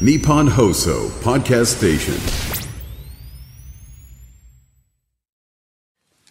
Nippon Hoso Podcast Station.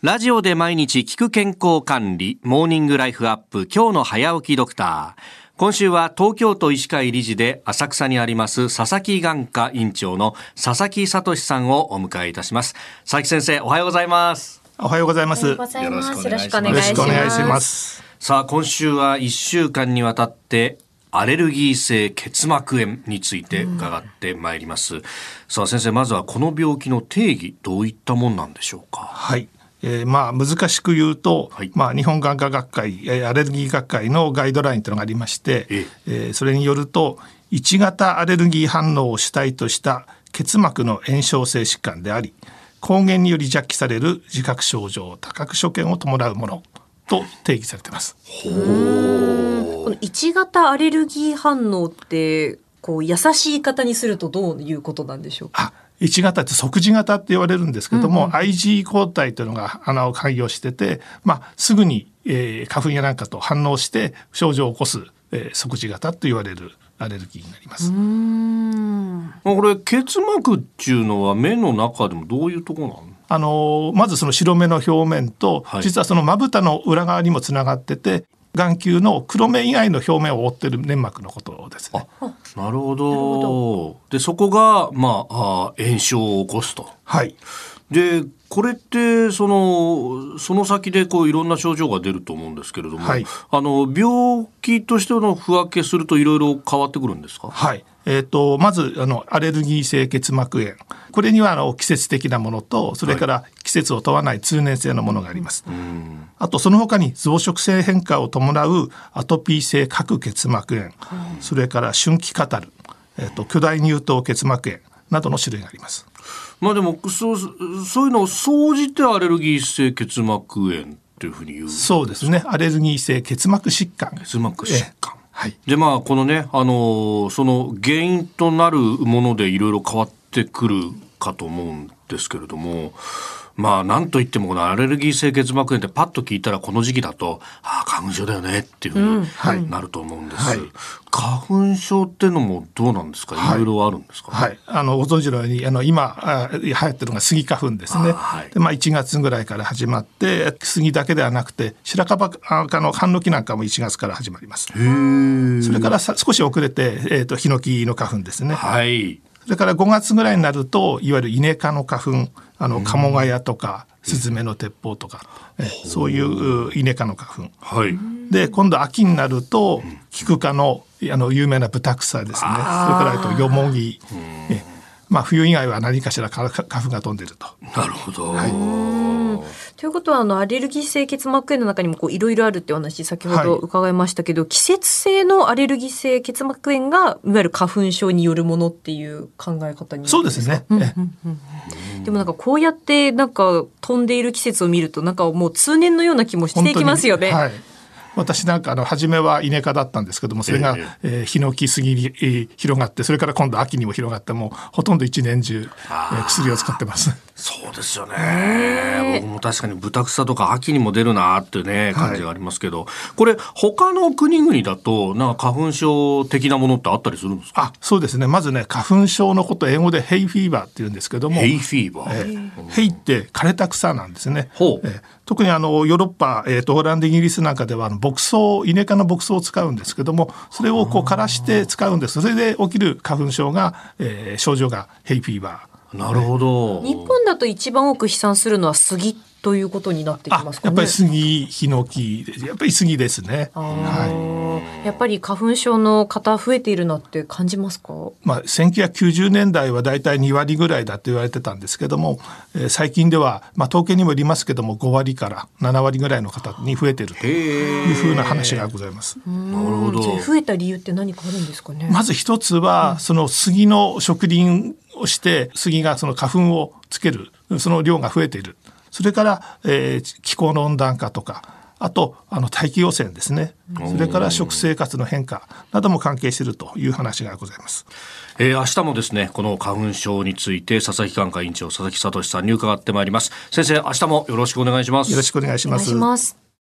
ラジオで毎日聞く健康管理、モーニングライフアップ、今日の早起きドクター。今週は東京都医師会理事で浅草にあります佐々木眼科院長の佐々木聡さんをお迎えいたします。佐々木先生、おはようございます。おはようございます。よございます。よろしくおお願いします。ろしくお願いします。さあ、今週は1週間にわたって、アレルギー性結膜炎について伺ってまいります。さあ、先生、まずはこの病気の定義、どういったもんなんでしょうか？はい。えーまあ難しく言うと、はいまあ日本眼科学会、えーアレルギー学会のガイドラインというのがありまして、ええーそれによると1型アレルギー反応を主体とした結膜の炎症性疾患であり抗原により弱気される自覚症状多覚所見を伴うものと定義されています。この一型アレルギー反応って、こう優しい言い方にするとどういうことなんでしょうか？あ1型って即時型って言われるんですけども、IG 抗体というのが穴を開業してて、まあ、すぐに、えー花粉やなんかと反応して症状を起こす、えー即時型と言われるアレルギーになります。これ、結膜っていうのは目の中でもどういうところなのあのーまずその白目の表面と、はい実はそのまぶたの裏側にもつながってて眼球の黒目以外の表面を覆っている粘膜のことですね。なるほど。で、そこが、まあ、あー炎症を起こすと。はいで、これって、その、その先でこういろんな症状が出ると思うんですけれども、はいあの、病気としての不分けするといろいろ変わってくるんですか？はい。えー、とまずあのアレルギー性結膜炎これにはあの季節的なものとそれから季節を問わない通年性のものがあります。あとその他に増殖性変化を伴うアトピー性角結膜炎、それから春季カタル、えー、と巨大乳頭結膜炎などの種類があります。まあでも、そう、そういうのを総じてアレルギー性結膜炎っていうふうに言う。そうですね。アレルギー性結膜疾患。結膜疾患。はい。でまあこのねあのその原因となるものでいろいろ変わってくるかと思うんですけれどもまあなんといってもこのアレルギー性結膜炎ってパッと聞いたらこの時期だとああ花粉症だよねっていうふうになると思うんです、はい。花粉症ってのもどうなんですか、い、ろいろあるんですか、はい、あのご存知のようにあの今あ流行ってるのがスギ花粉ですね。あはい。でまあ1月ぐらいから始まってスギだけではなくて白樺科のハンノキなんかも1月から始まります。それからさ少し遅れてえっ、とヒノキの花粉ですね。はいそれから5月ぐらいになるといわゆるイネ科の花粉あのカモガヤとかスズメの鉄砲とかえそういううイネ科の花粉。はい。で今度秋になるとキク科のあの有名なブタクサですね。それからとヨモギ。えまあ冬以外は何かしら花花粉が飛んでると。なるほど、ということはあのアレルギー性結膜炎の中にもこういろいろあるってお話先ほど伺いましたけど、季節性のアレルギー性結膜炎がいわゆる花粉症によるものっていう考え方にそうですね、えでもなんかこうやってなんか飛んでいる季節を見るとなんかもう通年のような気もしていきますよね。はい私なんかあの初めはイネ科だったんですけどもそれが、ええーヒノキ杉に、えー広がってそれから今度秋にも広がってもうほとんど一年中、えー薬を使ってます。そうですよね。僕も確かに豚草とか秋にも出るなっていうね、感じがありますけど、これ他の国々だと、なんか花粉症的なものってあったりするんですか？あそうですねまずね花粉症のこと英語でヘイフィーバーって言うんですけどもヘイフィーバー。えーヘイって枯れた草なんですね。ほうえー特にあのヨーロッパ、えー、とオランダイギリスなんかではあの牧草イネ科の牧草を使うんですけどもそれをこう枯らして使うんですそれで起きる花粉症が、えー症状がヘイフィーバー。なるほど。日本だと一番多く飛散するのは杉ということになってきあますかね。やっぱり杉ヒノキやっぱり杉ですね。あはい。ーやっぱり花粉症の方増えているなって感じますか？まあ、1990年代はだいたい2割ぐらいだと言われてたんですけども、えー最近では、まあ、統計にもよりますけども5割から7割ぐらいの方に増えているというふうな話がございます。なるほど。増えた理由って何かあるんですかね？まず一つは、その杉の植林をして杉がその花粉をつけるその量が増えているそれから、えー気候の温暖化とかあとあの大気汚染ですねそれから食生活の変化なども関係しているという話がございます。えー明日もですね、この花粉症について、佐々木眼科院長、佐々木聡さんに伺ってまいります。先生、明日もよろしくお願いします。よろしくお願いしお願います。します。